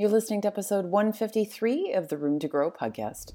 You're listening to episode 153 of the Room to Grow podcast.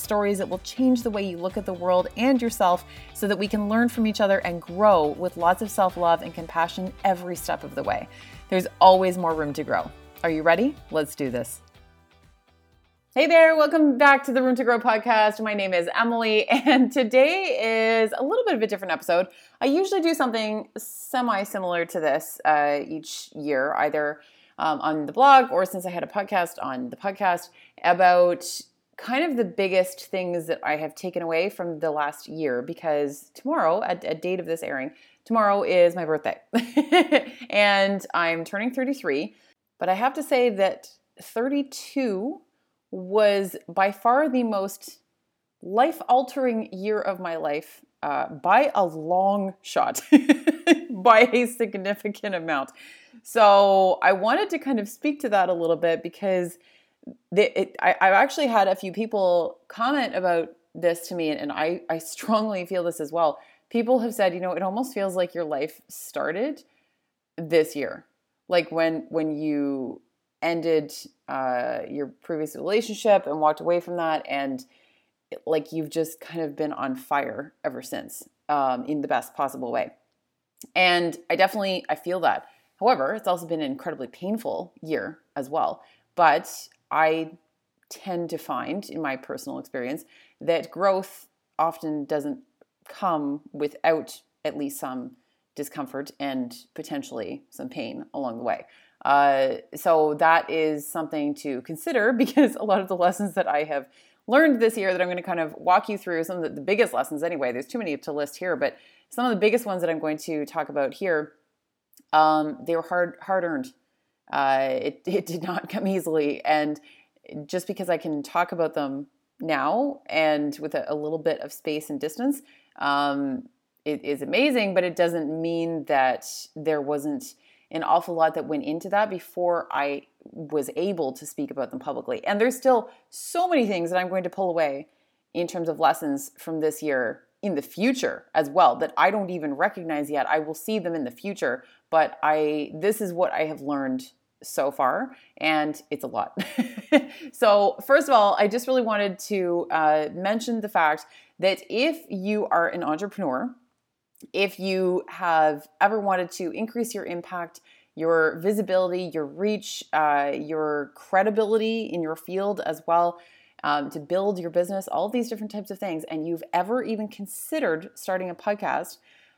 stories that will change the way you look at the world and yourself so that we can learn from each other and grow with lots of self love and compassion every step of the way. There's always more room to grow. Are you ready? Let's do this. Hey there, welcome back to the Room to Grow podcast. My name is Emily, and today is a little bit of a different episode. I usually do something semi similar to this uh, each year, either um, on the blog or since I had a podcast on the podcast about kind of the biggest things that I have taken away from the last year because tomorrow, at a date of this airing, tomorrow is my birthday. and I'm turning 33. But I have to say that 32 was by far the most life altering year of my life uh, by a long shot, by a significant amount. So I wanted to kind of speak to that a little bit because I've actually had a few people comment about this to me, and I, I strongly feel this as well. People have said, you know, it almost feels like your life started this year, like when when you ended uh, your previous relationship and walked away from that, and it, like you've just kind of been on fire ever since, um, in the best possible way. And I definitely I feel that. However, it's also been an incredibly painful year as well. But I tend to find in my personal experience that growth often doesn't come without at least some discomfort and potentially some pain along the way. Uh, so that is something to consider because a lot of the lessons that I have learned this year that I'm going to kind of walk you through some of the, the biggest lessons anyway. There's too many to list here, but some of the biggest ones that I'm going to talk about here, um, they were hard hard earned. Uh, it, it did not come easily. And just because I can talk about them now and with a, a little bit of space and distance, um, it is amazing, but it doesn't mean that there wasn't an awful lot that went into that before I was able to speak about them publicly. And there's still so many things that I'm going to pull away in terms of lessons from this year in the future as well that I don't even recognize yet. I will see them in the future, but I this is what I have learned so far, and it's a lot. so, first of all, I just really wanted to uh, mention the fact that if you are an entrepreneur, if you have ever wanted to increase your impact, your visibility, your reach, uh, your credibility in your field as well, um, to build your business, all these different types of things, and you've ever even considered starting a podcast,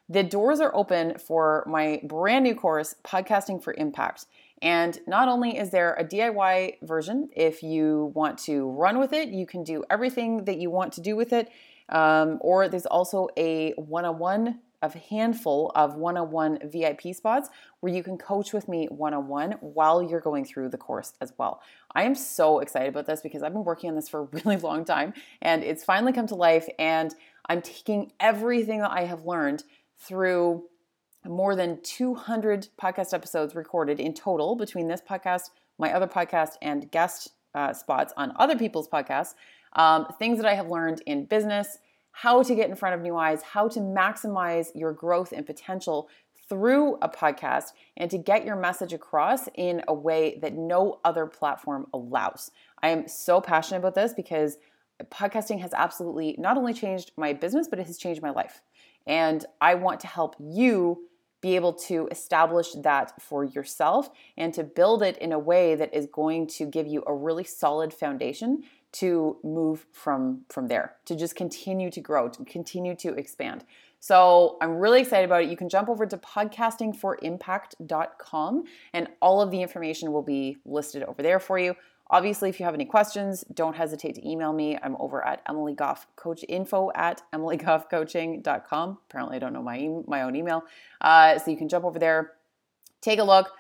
the doors are open for my brand new course, Podcasting for Impact. And not only is there a DIY version, if you want to run with it, you can do everything that you want to do with it. Um, or there's also a one on one, a handful of one on one VIP spots where you can coach with me one on one while you're going through the course as well. I am so excited about this because I've been working on this for a really long time and it's finally come to life. And I'm taking everything that I have learned through more than 200 podcast episodes recorded in total between this podcast, my other podcast, and guest uh, spots on other people's podcasts. Um, things that I have learned in business, how to get in front of new eyes, how to maximize your growth and potential through a podcast, and to get your message across in a way that no other platform allows. I am so passionate about this because podcasting has absolutely not only changed my business, but it has changed my life. And I want to help you be able to establish that for yourself and to build it in a way that is going to give you a really solid foundation to move from from there to just continue to grow to continue to expand. So i'm really excited about it. You can jump over to podcastingforimpact.com and all of the information will be listed over there for you Obviously, if you have any questions, don't hesitate to email me. I'm over at Emily Goff Coach info at emilygoffcoaching.com. Apparently, I don't know my, my own email. Uh, so you can jump over there, take a look.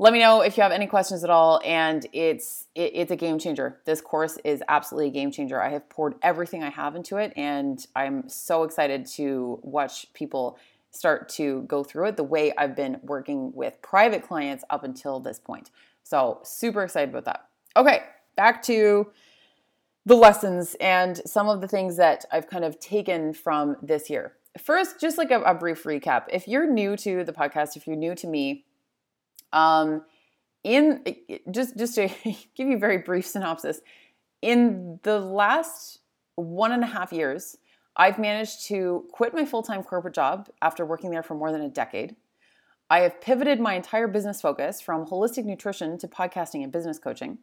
Let me know if you have any questions at all. And it's it, it's a game changer. This course is absolutely a game changer. I have poured everything I have into it, and I'm so excited to watch people start to go through it the way I've been working with private clients up until this point. So super excited about that. Okay, back to the lessons and some of the things that I've kind of taken from this year. First, just like a, a brief recap. If you're new to the podcast, if you're new to me, um, in just just to give you a very brief synopsis, in the last one and a half years, I've managed to quit my full time corporate job after working there for more than a decade. I have pivoted my entire business focus from holistic nutrition to podcasting and business coaching.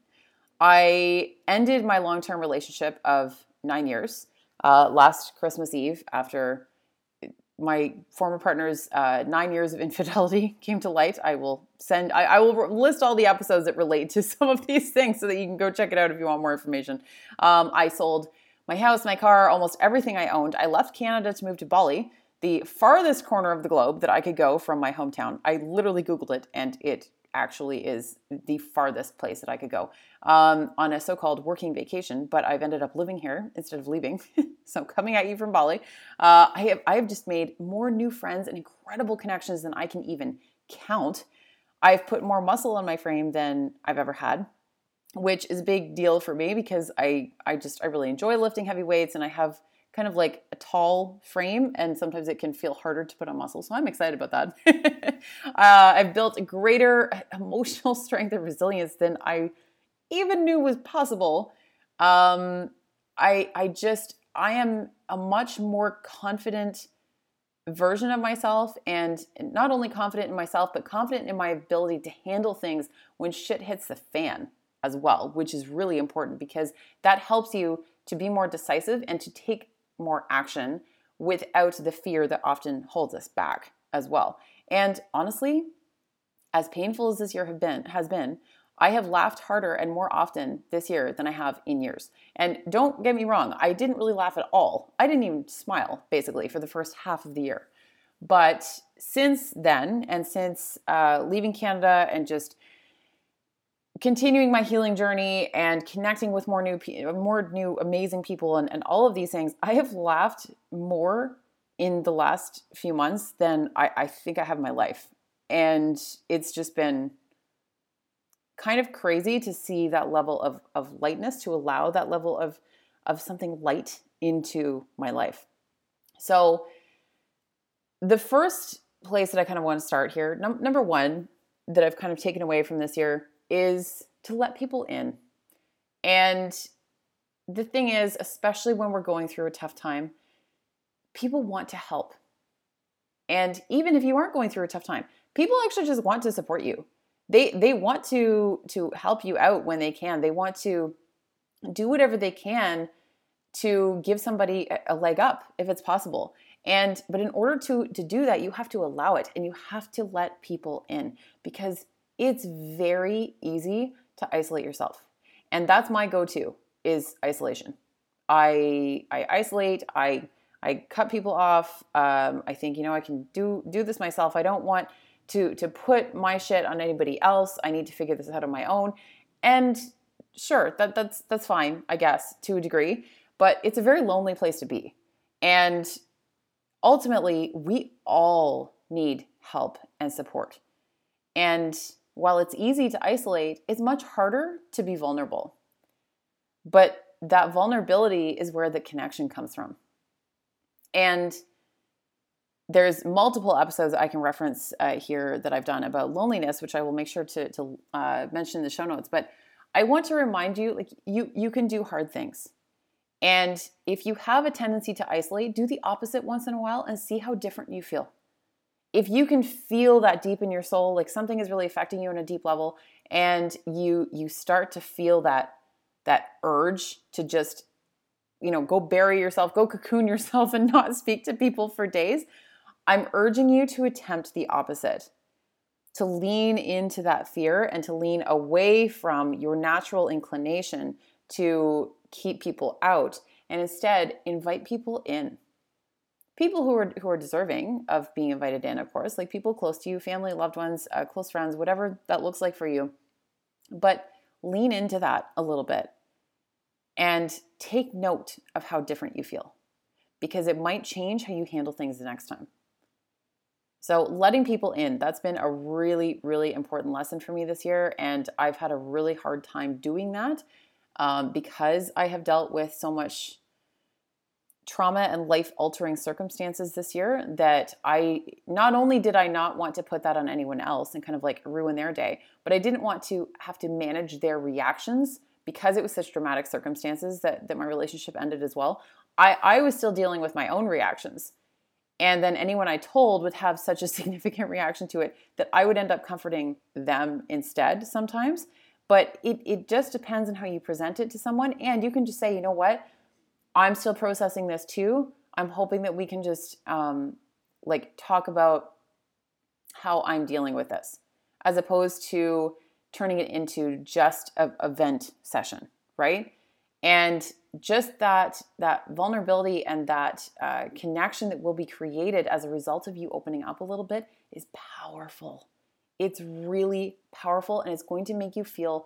I ended my long term relationship of nine years uh, last Christmas Eve after my former partner's uh, nine years of infidelity came to light. I will send, I, I, will list all the episodes that relate to some of these things so that you can go check it out if you want more information. Um, I sold my house, my car, almost everything I owned. I left Canada to move to Bali, the farthest corner of the globe that I could go from my hometown. I literally Googled it and it actually is the farthest place that I could go um, on a so called working vacation, but I've ended up living here instead of leaving. so, coming at you from Bali, uh, I, have, I have just made more new friends and incredible connections than I can even count. I've put more muscle on my frame than I've ever had which is a big deal for me because I I just I really enjoy lifting heavy weights and I have kind of like a tall frame and sometimes it can feel harder to put on muscle. So I'm excited about that. uh, I've built greater emotional strength and resilience than I even knew was possible. Um, I I just I am a much more confident version of myself and not only confident in myself but confident in my ability to handle things when shit hits the fan as well, which is really important because that helps you to be more decisive and to take more action without the fear that often holds us back as well. And honestly, as painful as this year have been has been, I have laughed harder and more often this year than I have in years. And don't get me wrong, I didn't really laugh at all. I didn't even smile basically for the first half of the year. But since then, and since uh, leaving Canada and just continuing my healing journey and connecting with more new more new amazing people and, and all of these things i have laughed more in the last few months than I, I think i have my life. And it's just been kind of crazy to see that level of, of lightness to allow that level of of something light into my life. So the first place that i kind of want to start here num- number one that i've kind of taken away from this year is to let people in. And the thing is, especially when we're going through a tough time, people want to help. And even if you aren't going through a tough time, people actually just want to support you. They they want to to help you out when they can. They want to do whatever they can to give somebody a leg up if it's possible. And but in order to to do that, you have to allow it and you have to let people in because it's very easy to isolate yourself. And that's my go-to is isolation. I I isolate, I I cut people off. Um, I think you know I can do do this myself. I don't want to to put my shit on anybody else. I need to figure this out on my own. And sure, that that's that's fine, I guess, to a degree. But it's a very lonely place to be. And ultimately, we all need help and support. And while it's easy to isolate, it's much harder to be vulnerable. But that vulnerability is where the connection comes from. And there's multiple episodes I can reference uh, here that I've done about loneliness, which I will make sure to, to uh, mention in the show notes. But I want to remind you, like you, you can do hard things. And if you have a tendency to isolate, do the opposite once in a while and see how different you feel if you can feel that deep in your soul like something is really affecting you on a deep level and you you start to feel that that urge to just you know go bury yourself go cocoon yourself and not speak to people for days i'm urging you to attempt the opposite. To lean into that fear and to lean away from your natural inclination to keep people out and instead invite people in people who are who are deserving of being invited in, of course, like people close to you, family, loved ones, uh, close friends, whatever that looks like for you. But lean into that a little bit and take note of how different you feel because it might change how you handle things the next time. So, letting people in, that's been a really, really important lesson for me this year. And I've had a really hard time doing that um, because I have dealt with so much trauma and life altering circumstances this year that I not only did I not want to put that on anyone else and kind of like ruin their day, but I didn't want to have to manage their reactions because it was such dramatic circumstances that, that my relationship ended as well. I, I was still dealing with my own reactions. And then anyone I told would have such a significant reaction to it that I would end up comforting them instead sometimes. But it, it just depends on how you present it to someone. And you can just say, you know what? I'm still processing this too. I'm hoping that we can just um, like talk about how I'm dealing with this as opposed to turning it into just a, vent session, right? And just that that vulnerability and that uh, connection that will be created as a result of you opening up a little bit is powerful. It's really powerful, and it's going to make you feel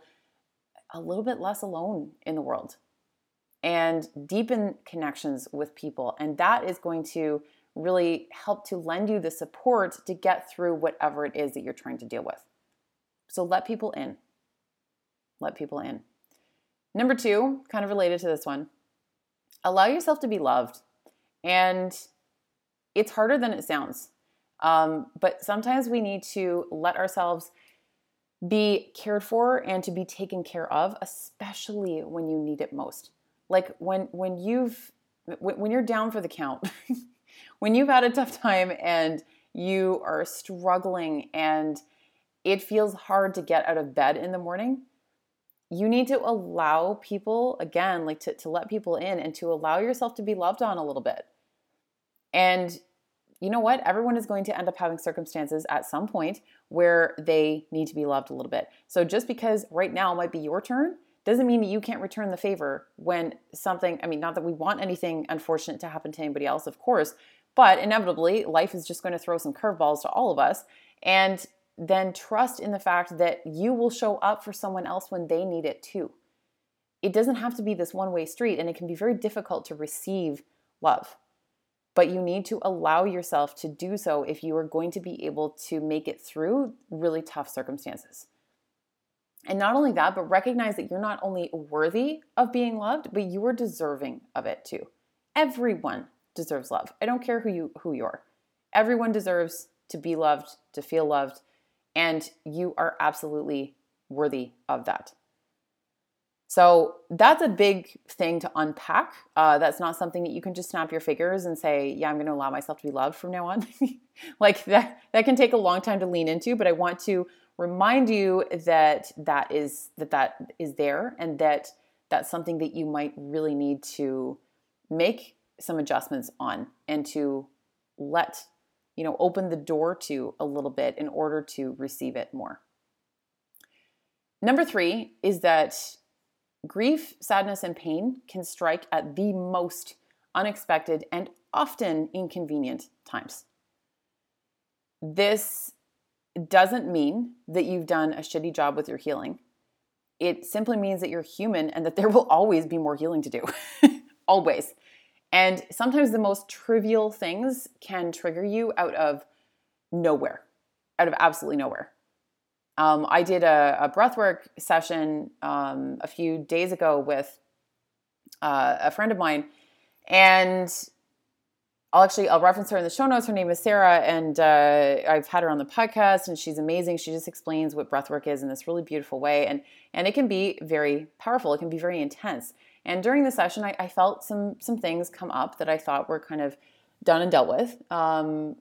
a little bit less alone in the world and deepen connections with people. And that is going to really help to lend you the support to get through whatever it is that you're trying to deal with. So let people in. Let people in. Number two, kind of related to this one, allow yourself to be loved. And it's harder than it sounds. Um, but sometimes we need to let ourselves be cared for and to be taken care of, especially when you need it most like when when you've when you're down for the count when you've had a tough time and you are struggling and it feels hard to get out of bed in the morning you need to allow people again like to, to let people in and to allow yourself to be loved on a little bit. And you know what? Everyone is going to end up having circumstances at some point where they need to be loved a little bit. So just because right now might be your turn doesn't mean that you can't return the favor when something, I mean, not that we want anything unfortunate to happen to anybody else, of course, but inevitably life is just going to throw some curveballs to all of us. And then trust in the fact that you will show up for someone else when they need it too. It doesn't have to be this one way street, and it can be very difficult to receive love. But you need to allow yourself to do so if you are going to be able to make it through really tough circumstances. And not only that, but recognize that you're not only worthy of being loved, but you are deserving of it too. Everyone deserves love. I don't care who you who you are. Everyone deserves to be loved, to feel loved, and you are absolutely worthy of that. So that's a big thing to unpack. Uh, that's not something that you can just snap your fingers and say, "Yeah, I'm going to allow myself to be loved from now on." like that, that can take a long time to lean into. But I want to remind you that that is that that is there and that that's something that you might really need to make some adjustments on and to let you know open the door to a little bit in order to receive it more. Number 3 is that grief sadness and pain can strike at the most unexpected and often inconvenient times. This doesn't mean that you've done a shitty job with your healing. It simply means that you're human and that there will always be more healing to do. always. And sometimes the most trivial things can trigger you out of nowhere, out of absolutely nowhere. Um, I did a, a breathwork session um, a few days ago with uh, a friend of mine, and I'll actually I'll reference her in the show notes. Her name is Sarah, and uh, I've had her on the podcast, and she's amazing. She just explains what breathwork is in this really beautiful way, and and it can be very powerful. It can be very intense. And during the session, I, I felt some some things come up that I thought were kind of done and dealt with, um,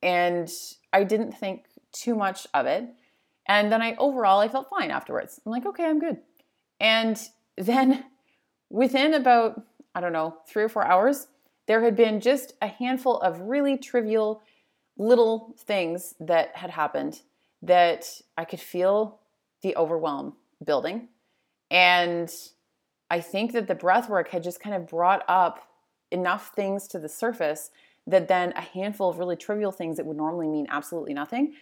and I didn't think too much of it. And then I overall I felt fine afterwards. I'm like, okay, I'm good. And then within about I don't know three or four hours there had been just a handful of really trivial little things that had happened that I could feel the overwhelm building. And I think that the breath work had just kind of brought up enough things to the surface that then a handful of really trivial things that would normally mean absolutely nothing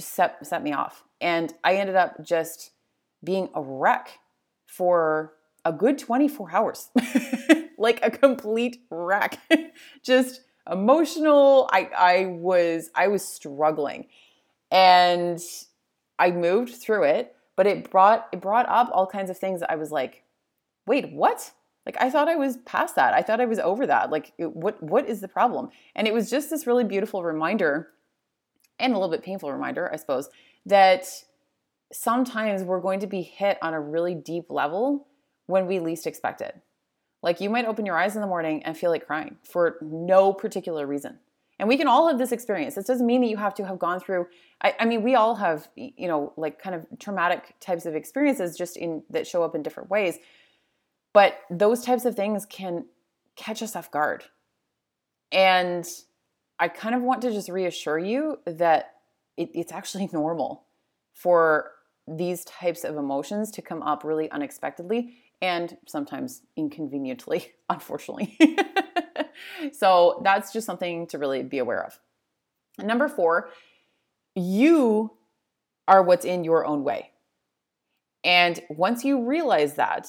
set, set me off. And I ended up just being a wreck for a good 24 hours. like a complete wreck. just emotional. I I was I was struggling. And I moved through it, but it brought it brought up all kinds of things I was like, "Wait, what?" Like I thought I was past that. I thought I was over that. Like what what is the problem? And it was just this really beautiful reminder and a little bit painful reminder, I suppose, that sometimes we're going to be hit on a really deep level when we least expect it. Like you might open your eyes in the morning and feel like crying for no particular reason. And we can all have this experience. This doesn't mean that you have to have gone through. I, I, mean, we all have, you know, like kind of traumatic types of experiences, just in that show up in different ways. But those types of things can catch us off guard. And I kind of want to just reassure you that it, it's actually normal for these types of emotions to come up really unexpectedly and sometimes inconveniently, unfortunately. so that's just something to really be aware of. number four, you are what's in your own way. And once you realize that,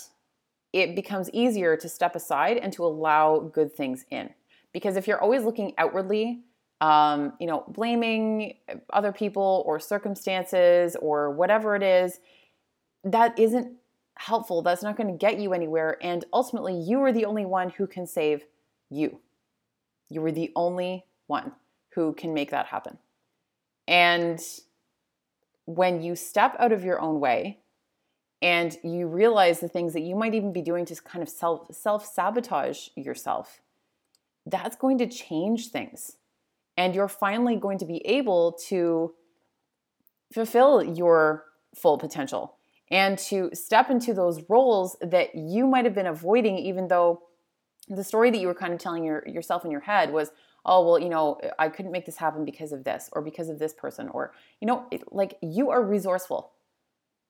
it becomes easier to step aside and to allow good things in. Because if you're always looking outwardly, um, you know, blaming other people or circumstances or whatever it is, that isn't helpful. That's not going to get you anywhere. And ultimately, you are the only one who can save you. You are the only one who can make that happen. And when you step out of your own way and you realize the things that you might even be doing to kind of self self sabotage yourself, that's going to change things. And you're finally going to be able to fulfill your full potential and to step into those roles that you might have been avoiding, even though the story that you were kind of telling your, yourself in your head was, oh, well, you know, I couldn't make this happen because of this or because of this person, or, you know, it, like you are resourceful.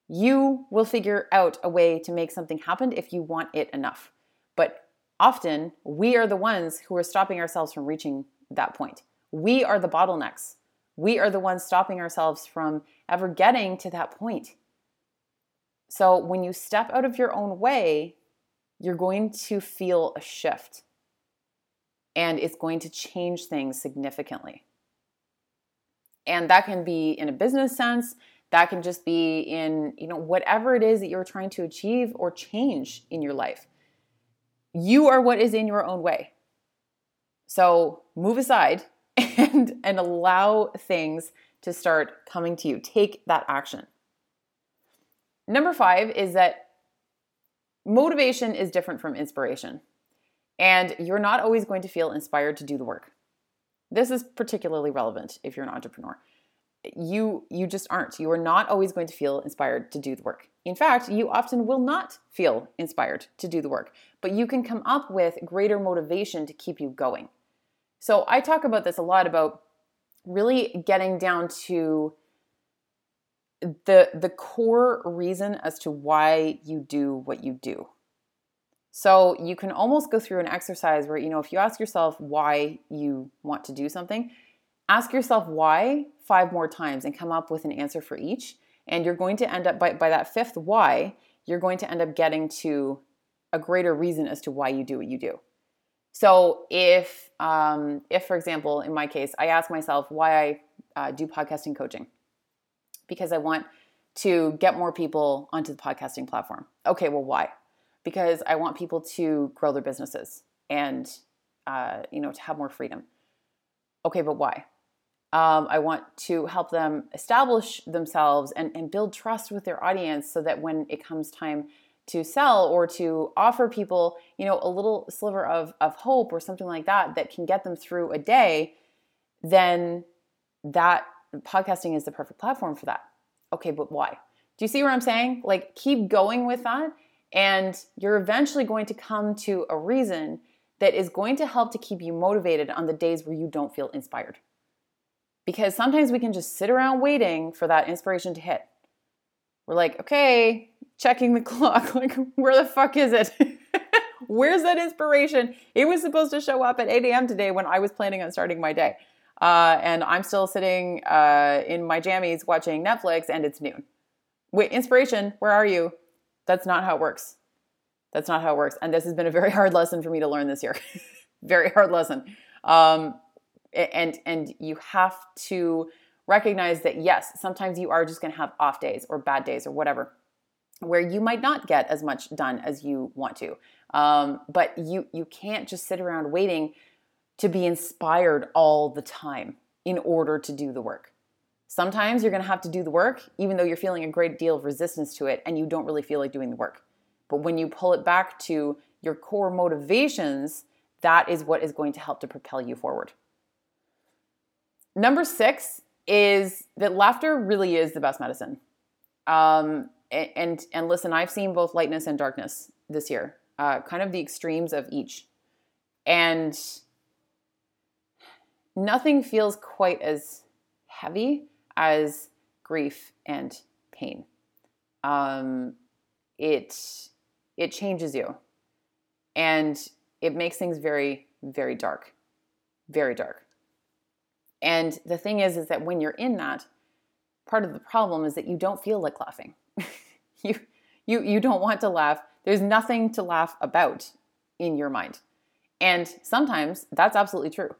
You will figure out a way to make something happen if you want it enough. But often we are the ones who are stopping ourselves from reaching that point. We are the bottlenecks. We are the ones stopping ourselves from ever getting to that point. So when you step out of your own way, you're going to feel a shift and it's going to change things significantly. And that can be in a business sense, that can just be in, you know, whatever it is that you're trying to achieve or change in your life. You are what is in your own way. So move aside and and allow things to start coming to you. Take that action. Number five is that motivation is different from inspiration, and you're not always going to feel inspired to do the work. This is particularly relevant if you're an entrepreneur. You you just aren't. You are not always going to feel inspired to do the work. In fact, you often will not feel inspired to do the work, but you can come up with greater motivation to keep you going. So I talk about this a lot about really getting down to the the core reason as to why you do what you do. So you can almost go through an exercise where you know if you ask yourself why you want to do something, ask yourself why 5 more times and come up with an answer for each and you're going to end up by by that fifth why, you're going to end up getting to a greater reason as to why you do what you do. So if um, if for example in my case I ask myself why I uh, do podcasting coaching because I want to get more people onto the podcasting platform. Okay, well, why? Because I want people to grow their businesses and uh, you know to have more freedom. Okay, but why? Um, I want to help them establish themselves and, and build trust with their audience so that when it comes time to sell or to offer people, you know, a little sliver of, of hope or something like that that can get them through a day, then that podcasting is the perfect platform for that. Okay, but why? Do you see what I'm saying? Like, keep going with that, and you're eventually going to come to a reason that is going to help to keep you motivated on the days where you don't feel inspired. Because sometimes we can just sit around waiting for that inspiration to hit. We're like, okay, checking the clock, like, where the fuck is it? Where's that inspiration? It was supposed to show up at 8 a.m. today when I was planning on starting my day. Uh, and I'm still sitting uh, in my jammies watching Netflix and it's noon. Wait, inspiration, where are you? That's not how it works. That's not how it works. And this has been a very hard lesson for me to learn this year. very hard lesson. Um, and and you have to recognize that yes, sometimes you are just going to have off days or bad days or whatever, where you might not get as much done as you want to. Um, but you you can't just sit around waiting to be inspired all the time in order to do the work. Sometimes you're going to have to do the work, even though you're feeling a great deal of resistance to it and you don't really feel like doing the work. But when you pull it back to your core motivations, that is what is going to help to propel you forward. Number six is that laughter really is the best medicine. Um, and and listen, I've seen both lightness and darkness this year, uh, kind of the extremes of each, and nothing feels quite as heavy as grief and pain. Um, it it changes you, and it makes things very very dark, very dark. And the thing is, is that when you're in that, part of the problem is that you don't feel like laughing. you you you don't want to laugh. There's nothing to laugh about in your mind. And sometimes that's absolutely true.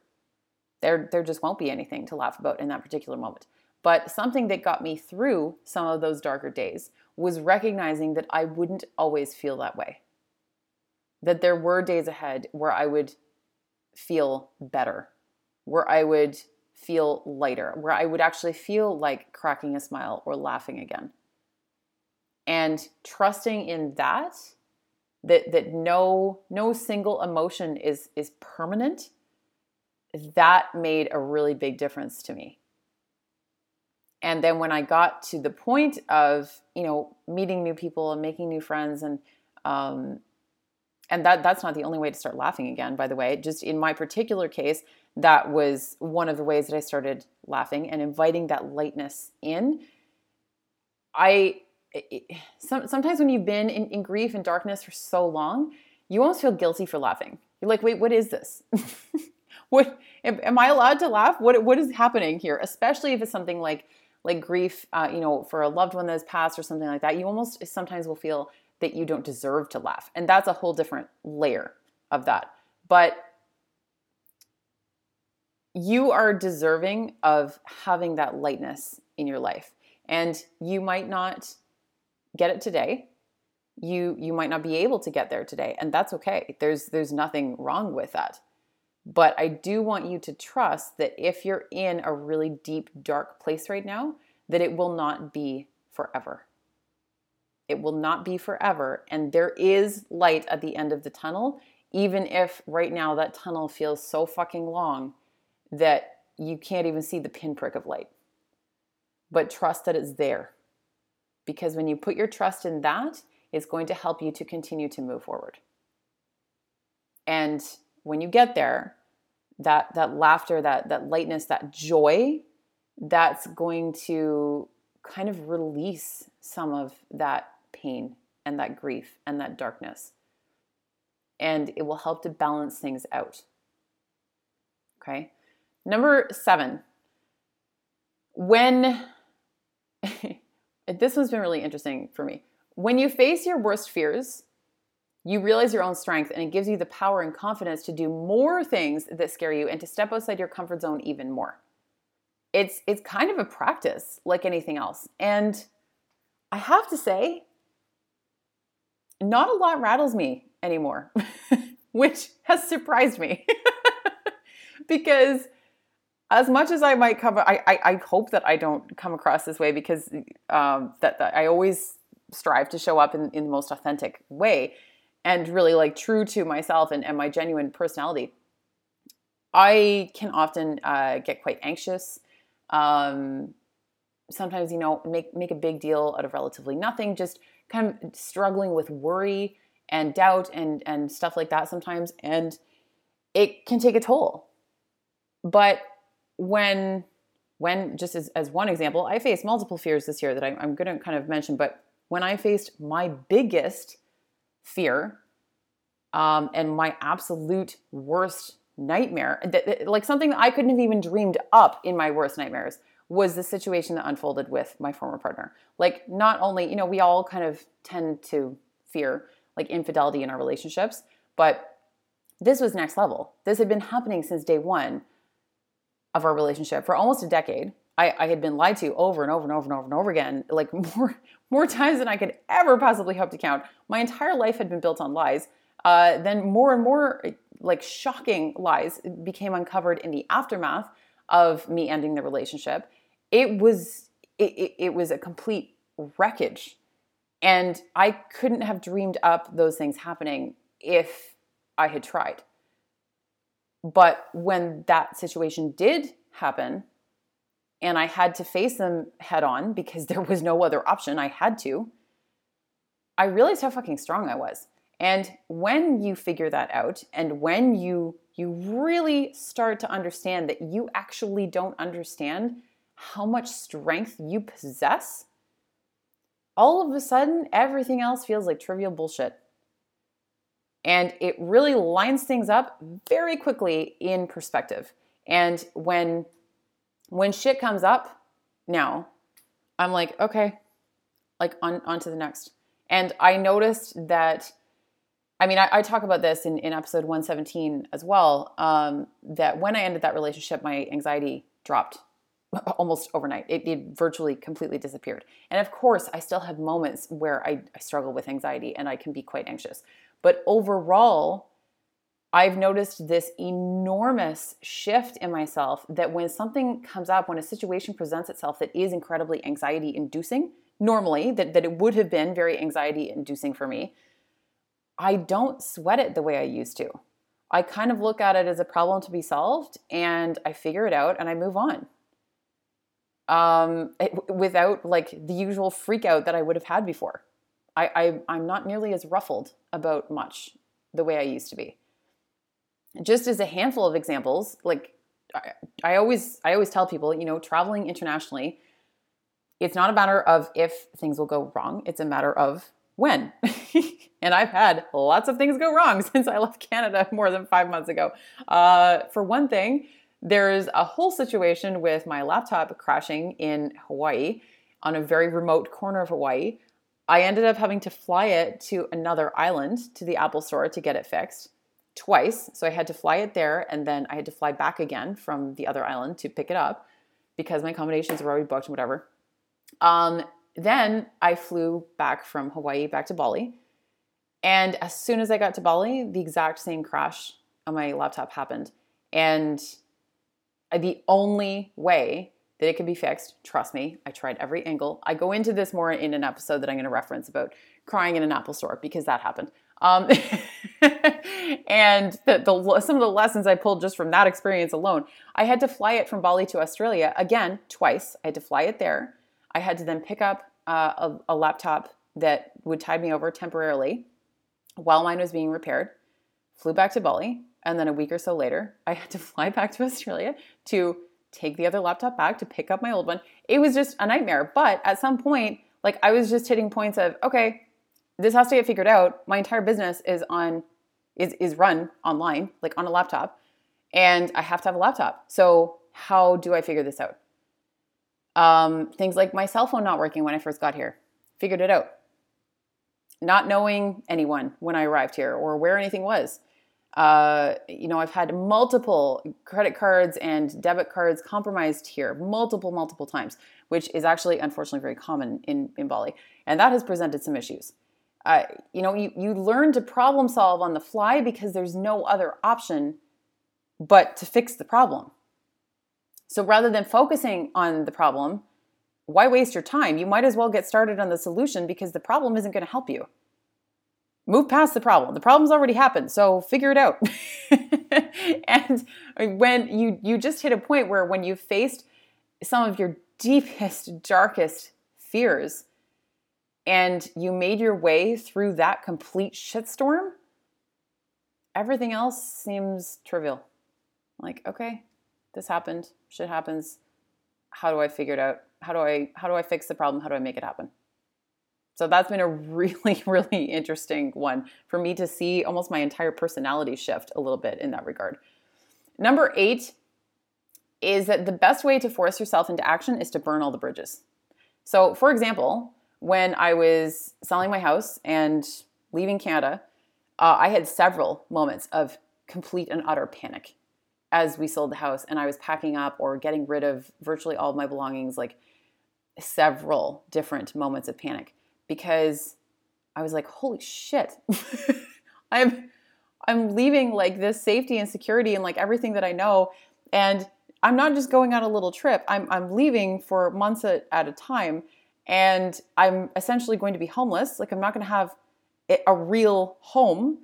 There there just won't be anything to laugh about in that particular moment. But something that got me through some of those darker days was recognizing that I wouldn't always feel that way. That there were days ahead where I would feel better, where I would feel lighter, where I would actually feel like cracking a smile or laughing again. And trusting in that, that that no no single emotion is is permanent, that made a really big difference to me. And then when I got to the point of, you know, meeting new people and making new friends and um, and that that's not the only way to start laughing again by the way. Just in my particular case that was one of the ways that i started laughing and inviting that lightness in. I it, some, sometimes when you've been in, in grief and darkness for so long you almost feel guilty for laughing. You're like wait what is this what am, i allowed to laugh what, what is happening here especially if it's something like like grief uh, you know for a loved one that has passed or something like that you almost sometimes will feel that you don't deserve to laugh. And that's a whole different layer of that. But you are deserving of having that lightness in your life. And you might not get it today. You you might not be able to get there today, and that's okay. There's there's nothing wrong with that. But I do want you to trust that if you're in a really deep dark place right now, that it will not be forever. It will not be forever. And there is light at the end of the tunnel, even if right now that tunnel feels so fucking long that you can't even see the pinprick of light. But trust that it's there. Because when you put your trust in that, it's going to help you to continue to move forward. And when you get there, that that laughter, that that lightness, that joy, that's going to kind of release some of that pain and that grief and that darkness. And it will help to balance things out. Okay. Number seven, when this one's been really interesting for me. When you face your worst fears, you realize your own strength and it gives you the power and confidence to do more things that scare you and to step outside your comfort zone even more. It's it's kind of a practice like anything else. And I have to say, not a lot rattles me anymore, which has surprised me. because as much as I might come, I, I, I, hope that I don't come across this way because um, that, that, I always strive to show up in, in the most authentic way and really like true to myself and, and my genuine personality. I can often uh, get quite anxious. Um, sometimes, you know, make make a big deal out of relatively nothing. Just kind of struggling with worry and doubt and and stuff like that sometimes and it can take a toll but when when just as, as one example i faced multiple fears this year that I, i'm going to kind of mention but when i faced my biggest fear Um, and my absolute worst nightmare, like something that I couldn't have even dreamed up in my worst nightmares, was the situation that unfolded with my former partner. Like, not only, you know, we all kind of tend to fear like infidelity in our relationships, but this was next level. This had been happening since day one of our relationship for almost a decade. I, I, had been lied to over and over and over and over and over again, like more more times than I could ever possibly hope to count. My entire life had been built on lies. Uh, then more and more like shocking lies became uncovered in the aftermath of me ending the relationship. It was it, it, it was a complete wreckage, and I couldn't have dreamed up those things happening if I had tried. But when that situation did happen, and I had to face them head on because there was no other option, I had to, I realized how fucking strong I was. And when you figure that out and when you you really start to understand that you actually don't understand how much strength you possess, all of a sudden everything else feels like trivial bullshit. And it really lines things up very quickly in perspective. And when when shit comes up now, I'm like, okay, like on, on to the next. And I noticed that, I mean, I, I talk about this in, in episode 117 as well, um, that when I ended that relationship, my anxiety dropped almost overnight. It, it, virtually completely disappeared. And of course, I still have moments where I, I struggle with anxiety and I can be quite anxious. But overall, I've noticed this enormous shift in myself that when something comes up, when a situation presents itself that is incredibly anxiety inducing, normally, that, that it would have been very anxiety inducing for me, I don't sweat it the way I used to. I kind of look at it as a problem to be solved and I figure it out and I move on. Um, it, without like the usual freak out that I would have had before. I, I, I'm not nearly as ruffled about much the way I used to be just as a handful of examples, like I, I always I always tell people, you know, traveling internationally, it's not a matter of if things will go wrong, it's a matter of when. and I've had lots of things go wrong since I left Canada more than five months ago. Uh, for one thing, there's a whole situation with my laptop crashing in Hawaii on a very remote corner of Hawaii. I ended up having to fly it to another island to the Apple store to get it fixed twice. So I had to fly it there and then I had to fly back again from the other island to pick it up because my accommodations were already booked and whatever. Um, then I flew back from Hawaii back to Bali. And as soon as I got to Bali, the exact same crash on my laptop happened. And the only way that it could be fixed, trust me, I tried every angle. I go into this more in an episode that I'm going to reference about crying in an Apple store because that happened. Um, and the, the, some of the lessons I pulled just from that experience alone, I had to fly it from Bali to Australia again twice. I had to fly it there. I had to then pick up uh, a, a laptop that would tide me over temporarily while mine was being repaired. Flew back to Bali, and then a week or so later, I had to fly back to Australia to take the other laptop back to pick up my old one. It was just a nightmare. But at some point, like I was just hitting points of, okay, this has to get figured out. My entire business is on is is run online, like on a laptop, and I have to have a laptop. So how do I figure this out? Um, things like my cell phone not working when I first got here, figured it out. Not knowing anyone when I arrived here or where anything was. Uh, you know, I've had multiple credit cards and debit cards compromised here multiple, multiple times, which is actually unfortunately very common in, in Bali. And that has presented some issues uh, you know, you, you learn to problem solve on the fly because there's no other option but to fix the problem. So rather than focusing on the problem, why waste your time? You might as well get started on the solution because the problem isn't going to help you. Move past the problem. The problem's already happened, so figure it out. and when you you just hit a point where when you've faced some of your deepest darkest fears, and you made your way through that complete shitstorm, everything else seems trivial. Like, okay, this happened, shit happens. How do I figure it out? How do I how do I fix the problem? How do I make it happen? So that's been a really, really interesting one for me to see almost my entire personality shift a little bit in that regard. Number eight is that the best way to force yourself into action is to burn all the bridges. So, for example, when I was selling my house and leaving Canada, uh, I had several moments of complete and utter panic as we sold the house and I was packing up or getting rid of virtually all of my belongings, like several different moments of panic because I was like, holy shit. I'm I'm leaving like this safety and security and like everything that I know. And I'm not just going on a little trip. I'm I'm leaving for months at, at a time. And I'm essentially going to be homeless. Like I'm not going to have a real home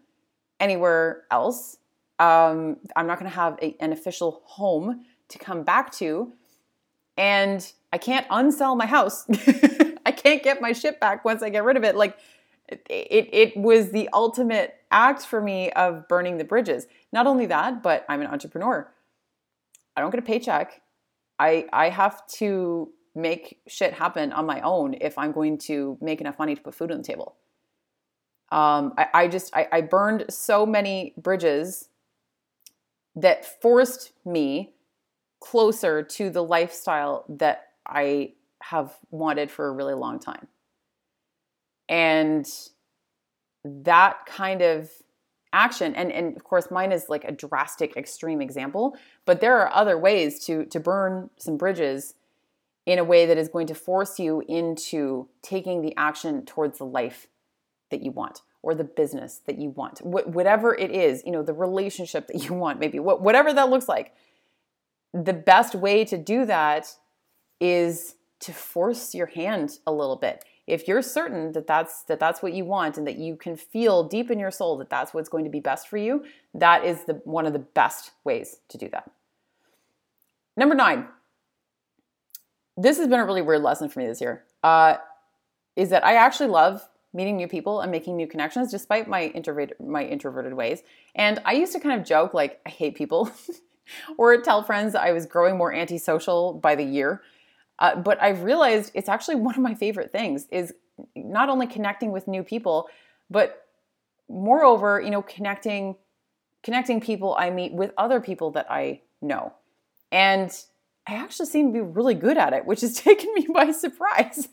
anywhere else. Um, I'm not going to have a, an official home to come back to. And I can't unsell my house. I can't get my shit back once I get rid of it. Like it, it, it was the ultimate act for me of burning the bridges. Not only that, but I'm an entrepreneur. I don't get a paycheck. I I have to make shit happen on my own if I'm going to make enough money to put food on the table. Um, I, I just I, I burned so many bridges that forced me closer to the lifestyle that I have wanted for a really long time. And that kind of action and and of course mine is like a drastic extreme example but there are other ways to to burn some bridges in a way that is going to force you into taking the action towards the life that you want or the business that you want. Wh- whatever it is you know the relationship that you want maybe wh- whatever that looks like. The best way to do that is to force your hand a little bit. If you're certain that that's that that's what you want and that you can feel deep in your soul that that's what's going to be best for you that is the one of the best ways to do that. Number nine this has been a really weird lesson for me this year uh, is that i actually love meeting new people and making new connections despite my introverted my introverted ways and i used to kind of joke like i hate people or tell friends i was growing more antisocial by the year uh, but I've realized it's actually one of my favorite things is not only connecting with new people, but moreover, you know, connecting connecting people I meet with other people that I know. And I actually seem to be really good at it, which has taken me by surprise.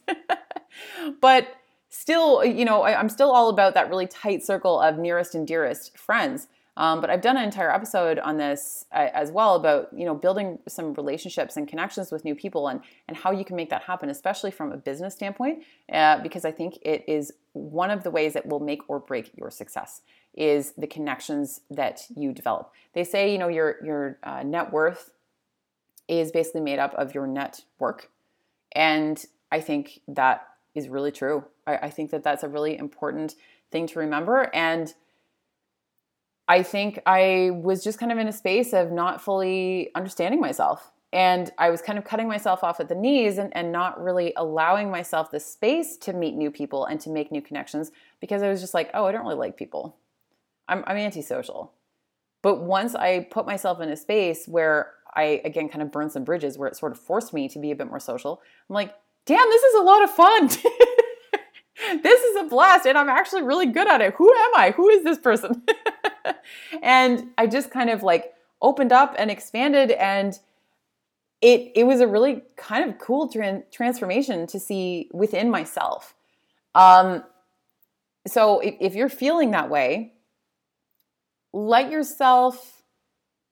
but still, you know, I, am still all about that really tight circle of nearest and dearest friends. Um, but I've done an entire episode on this uh, as well about you know building some relationships and connections with new people and and how you can make that happen, especially from a business standpoint, uh, because I think it is one of the ways that will make or break your success is the connections that you develop. They say you know your your uh, net worth is basically made up of your network, and I think that is really true. I, I think that that's a really important thing to remember and I think I was just kind of in a space of not fully understanding myself. And I was kind of cutting myself off at the knees and, and not really allowing myself the space to meet new people and to make new connections because I was just like, oh, I don't really like people. I'm, I'm antisocial. But once I put myself in a space where I, again, kind of burned some bridges where it sort of forced me to be a bit more social, I'm like, damn, this is a lot of fun. this is a blast and I'm actually really good at it. Who am I? Who is this person? and I just kind of like opened up and expanded and it it was a really kind of cool tran- transformation to see within myself. Um, so if, if you're feeling that way, let yourself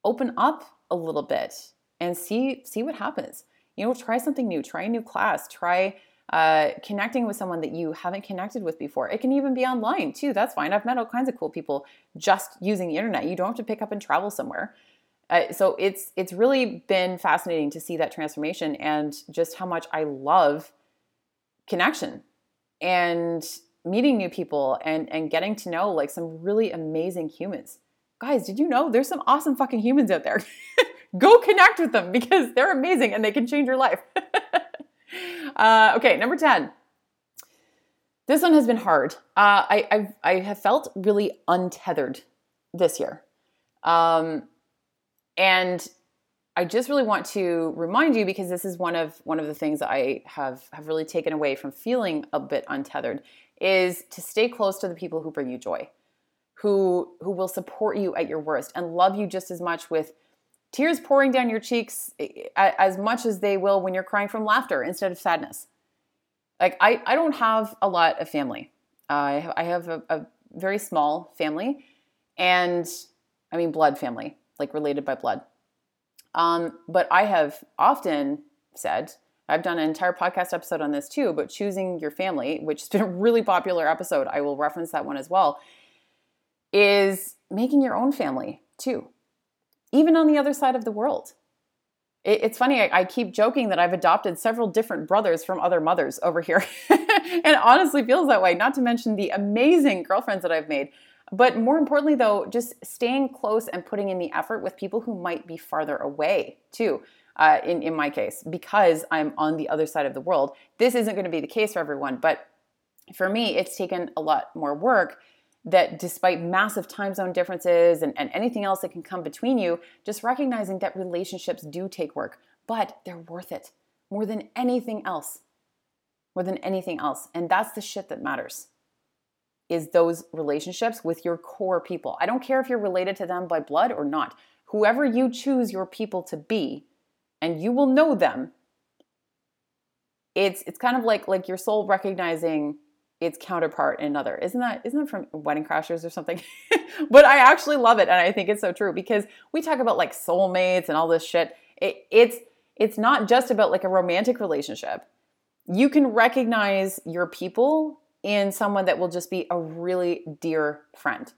open up a little bit and see see what happens. You know, try something new, try a new class, try uh, connecting with someone that you haven't connected with before. It can even be online too. That's fine. I've met all kinds of cool people just using the internet. You don't have to pick up and travel somewhere. Uh, so it's it's really been fascinating to see that transformation and just how much I love connection and meeting new people and and getting to know like some really amazing humans. Guys, did you know there's some awesome fucking humans out there? Go connect with them because they're amazing and they can change your life. Uh, okay, number 10. This one has been hard. Uh, I, I've, I have felt really untethered this year. Um, and I just really want to remind you because this is one of one of the things that I have have really taken away from feeling a bit untethered is to stay close to the people who bring you joy, who who will support you at your worst and love you just as much with tears pouring down your cheeks as much as they will when you're crying from laughter instead of sadness. Like I, I don't have a lot of family. Uh, I have, I have a, a very small family, and I mean blood family, like related by blood. Um, but I have often said, I've done an entire podcast episode on this too, but choosing your family, which has been a really popular episode, I will reference that one as well, is making your own family too even on the other side of the world. It, it's funny, I, I, keep joking that I've adopted several different brothers from other mothers over here. and honestly feels that way, not to mention the amazing girlfriends that I've made. But more importantly, though, just staying close and putting in the effort with people who might be farther away, too. Uh, in, in my case, because I'm on the other side of the world. This isn't going to be the case for everyone, but for me, it's taken a lot more work that despite massive time zone differences and, and anything else that can come between you, just recognizing that relationships do take work, but they're worth it more than anything else. More than anything else. And that's the shit that matters. Is those relationships with your core people. I don't care if you're related to them by blood or not. Whoever you choose your people to be, and you will know them. It's it's kind of like like your soul recognizing its counterpart in another. Isn't that isn't that from Wedding Crashers or something? but I actually love it and I think it's so true because we talk about like soulmates and all this shit. It, it's it's not just about like a romantic relationship. You can recognize your people in someone that will just be a really dear friend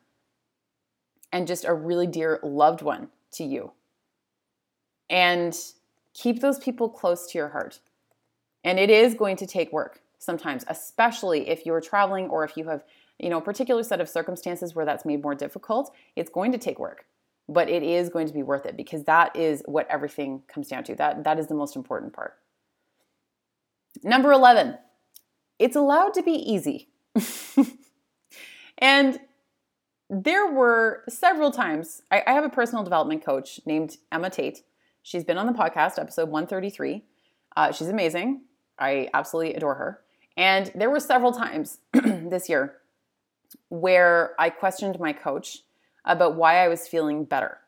and just a really dear loved one to you. And keep those people close to your heart. And it is going to take work sometimes, especially if you're traveling or if you have, you know, a particular set of circumstances where that's made more difficult, it's going to take work. But it is going to be worth it because that is what everything comes down to. That that is the most important part. Number 11. It's allowed to be easy. and there were several times I, I, have a personal development coach named Emma Tate. She's been on the podcast, episode 133. Uh, she's amazing. I absolutely adore her. And there were several times this year where I questioned my coach about why I was feeling better.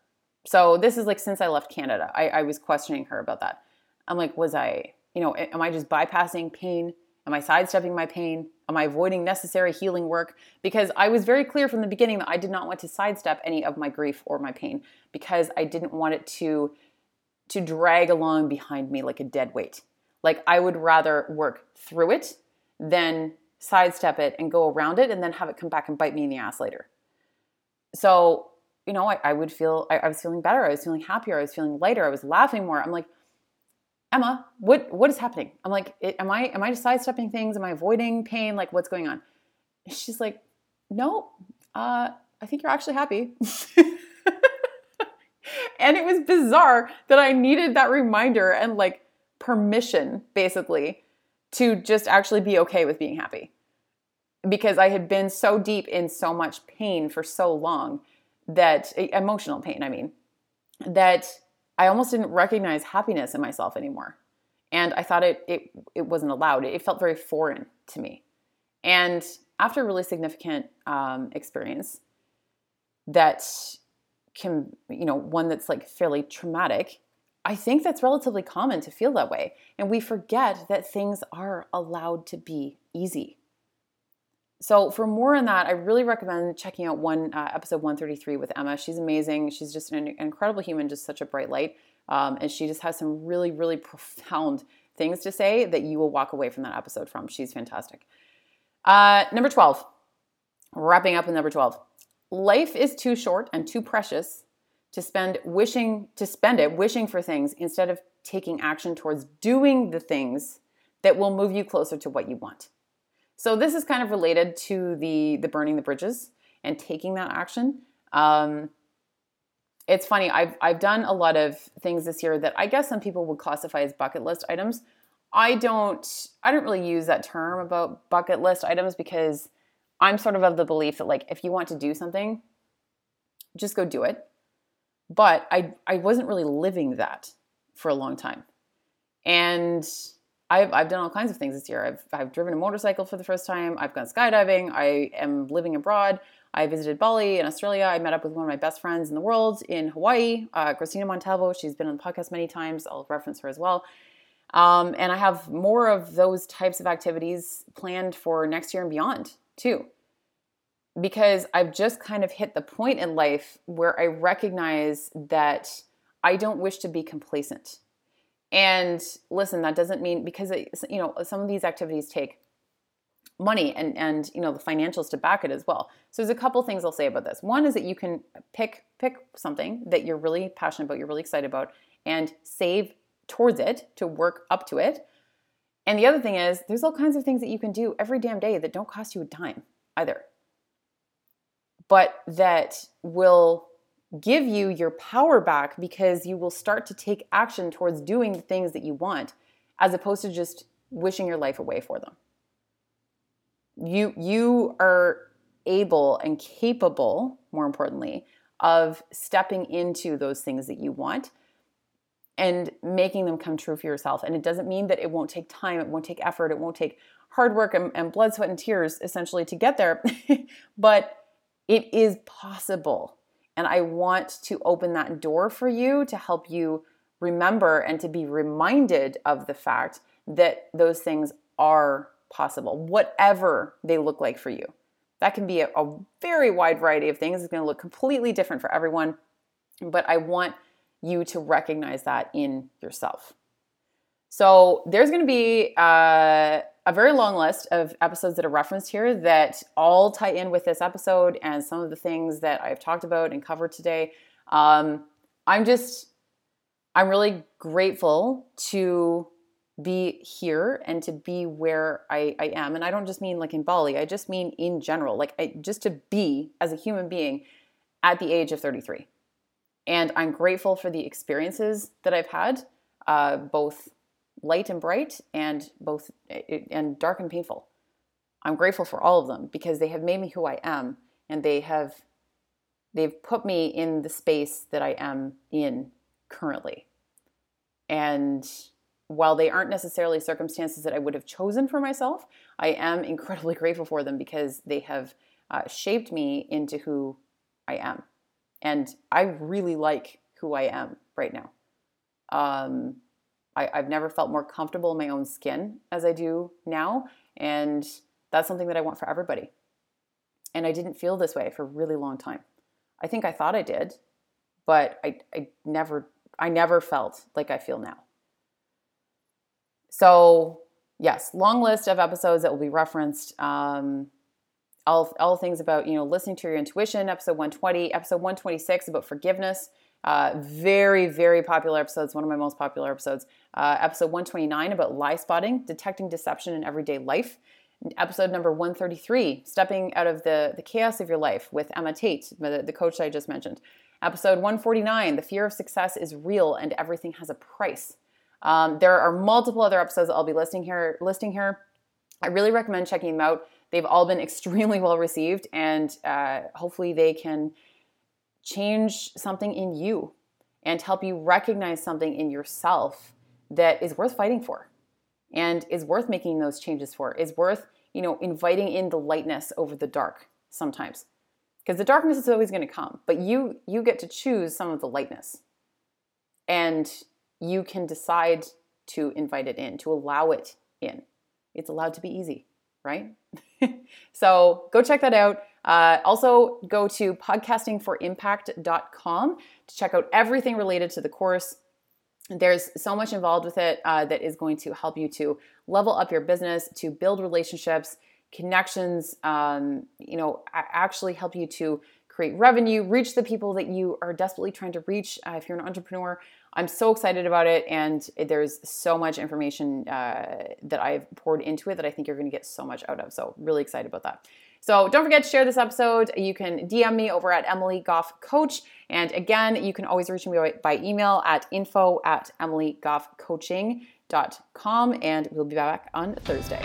So this is like since I left Canada, I, I was questioning her about that. I'm like, was I, you know, am I just bypassing pain? Am I sidestepping my pain? Am I avoiding necessary healing work? Because I was very clear from the beginning that I did not want to sidestep any of my grief or my pain because I didn't want it to to drag along behind me like a dead weight. Like I would rather work through it than sidestep it and go around it and then have it come back and bite me in the ass later. So, you know, I, I would feel, I, I, was feeling better. I was feeling happier. I was feeling lighter. I was laughing more. I'm like, Emma, what, what is happening? I'm like, am I, am I just sidestepping things? Am I avoiding pain? Like what's going on? she's like, no, uh, I think you're actually happy. and it was bizarre that I needed that reminder and like permission basically to just actually be okay with being happy. Because I had been so deep in so much pain for so long that emotional pain, I mean, that I almost didn't recognize happiness in myself anymore. And I thought it it it wasn't allowed. It felt very foreign to me. And after a really significant um, experience that can, you know, one that's like fairly traumatic, I think that's relatively common to feel that way. And we forget that things are allowed to be easy. So, for more on that, I really recommend checking out one uh, episode 133 with Emma. She's amazing. She's just an incredible human, just such a bright light. Um, and she just has some really, really profound things to say that you will walk away from that episode from. She's fantastic. Uh, number 12, wrapping up with number 12. Life is too short and too precious to spend wishing to spend it wishing for things instead of taking action towards doing the things that will move you closer to what you want. So this is kind of related to the the burning the bridges and taking that action. Um, it's funny. I've I've done a lot of things this year that I guess some people would classify as bucket list items. I don't I don't really use that term about bucket list items because I'm sort of of the belief that like if you want to do something, just go do it but I I wasn't really living that for a long time. And I've, I've done all kinds of things this year. I've, I've driven a motorcycle for the first time. I've gone skydiving. I am living abroad. I visited Bali in Australia. I met up with one of my best friends in the world in Hawaii, uh, Christina Montalvo. She's been on the podcast many times. I'll reference her as well. Um, and I have more of those types of activities planned for next year and beyond, too. Because I've just kind of hit the point in life where I recognize that I don't wish to be complacent. And listen, that doesn't mean because it, you know some of these activities take money and and you know the financials to back it as well. So there's a couple things I'll say about this. One is that you can pick pick something that you're really passionate about, you're really excited about, and save towards it to work up to it. And the other thing is there's all kinds of things that you can do every damn day that don't cost you a dime either. But that will give you your power back because you will start to take action towards doing the things that you want as opposed to just wishing your life away for them. You you are able and capable, more importantly, of stepping into those things that you want and making them come true for yourself. And it doesn't mean that it won't take time, it won't take effort, it won't take hard work and, and blood, sweat, and tears essentially to get there. but it is possible and I want to open that door for you to help you remember and to be reminded of the fact that those things are possible, whatever they look like for you. That can be a, a very wide variety of things. It's going to look completely different for everyone, but I want you to recognize that in yourself. So there's going to be uh, a very long list of episodes that are referenced here that all tie in with this episode and some of the things that I've talked about and covered today. Um, I'm just, I'm really grateful to be here and to be where I, I am. And I don't just mean like in Bali, I just mean in general, like I, just to be as a human being at the age of 33. And I'm grateful for the experiences that I've had, uh, both light and bright and both and dark and painful. I'm grateful for all of them because they have made me who I am and they have they've put me in the space that I am in currently. And while they aren't necessarily circumstances that I would have chosen for myself, I am incredibly grateful for them because they have uh, shaped me into who I am. And I really like who I am right now. Um, I, I've never felt more comfortable in my own skin as I do now. And that's something that I want for everybody. And I didn't feel this way for a really long time. I think I thought I did, but I, I never I never felt like I feel now. So yes, long list of episodes that will be referenced. Um, all, all things about you know listening to your intuition. Episode 120, episode 126 about forgiveness. Uh, very, very popular episodes, one of my most popular episodes. Uh, episode 129 about lie spotting, detecting deception in everyday life. Episode number 133, stepping out of the, the chaos of your life with Emma Tate, the, the coach I just mentioned. Episode 149, the fear of success is real and everything has a price. Um, there are multiple other episodes I'll be listing here. Listing here. I really recommend checking them out. They've all been extremely well received, and uh, hopefully they can change something in you and help you recognize something in yourself that is worth fighting for and is worth making those changes for is worth you know inviting in the lightness over the dark sometimes. Because the darkness is always going to come but you you get to choose some of the lightness. And you can decide to invite it in to allow it in. It's allowed to be easy right? So go check that out uh, also, go to podcastingforimpact.com to check out everything related to the course. There's so much involved with it uh, that is going to help you to level up your business, to build relationships, connections, um, you know, actually help you to create revenue, reach the people that you are desperately trying to reach. Uh, if you're an entrepreneur, I'm so excited about it, and there's so much information uh, that I've poured into it that I think you're going to get so much out of. So, really excited about that. So don't forget to share this episode. You can DM me over at Emily Goff Coach. And again, you can always reach me by email at info at emilygoffcoaching.com. And we'll be back on Thursday.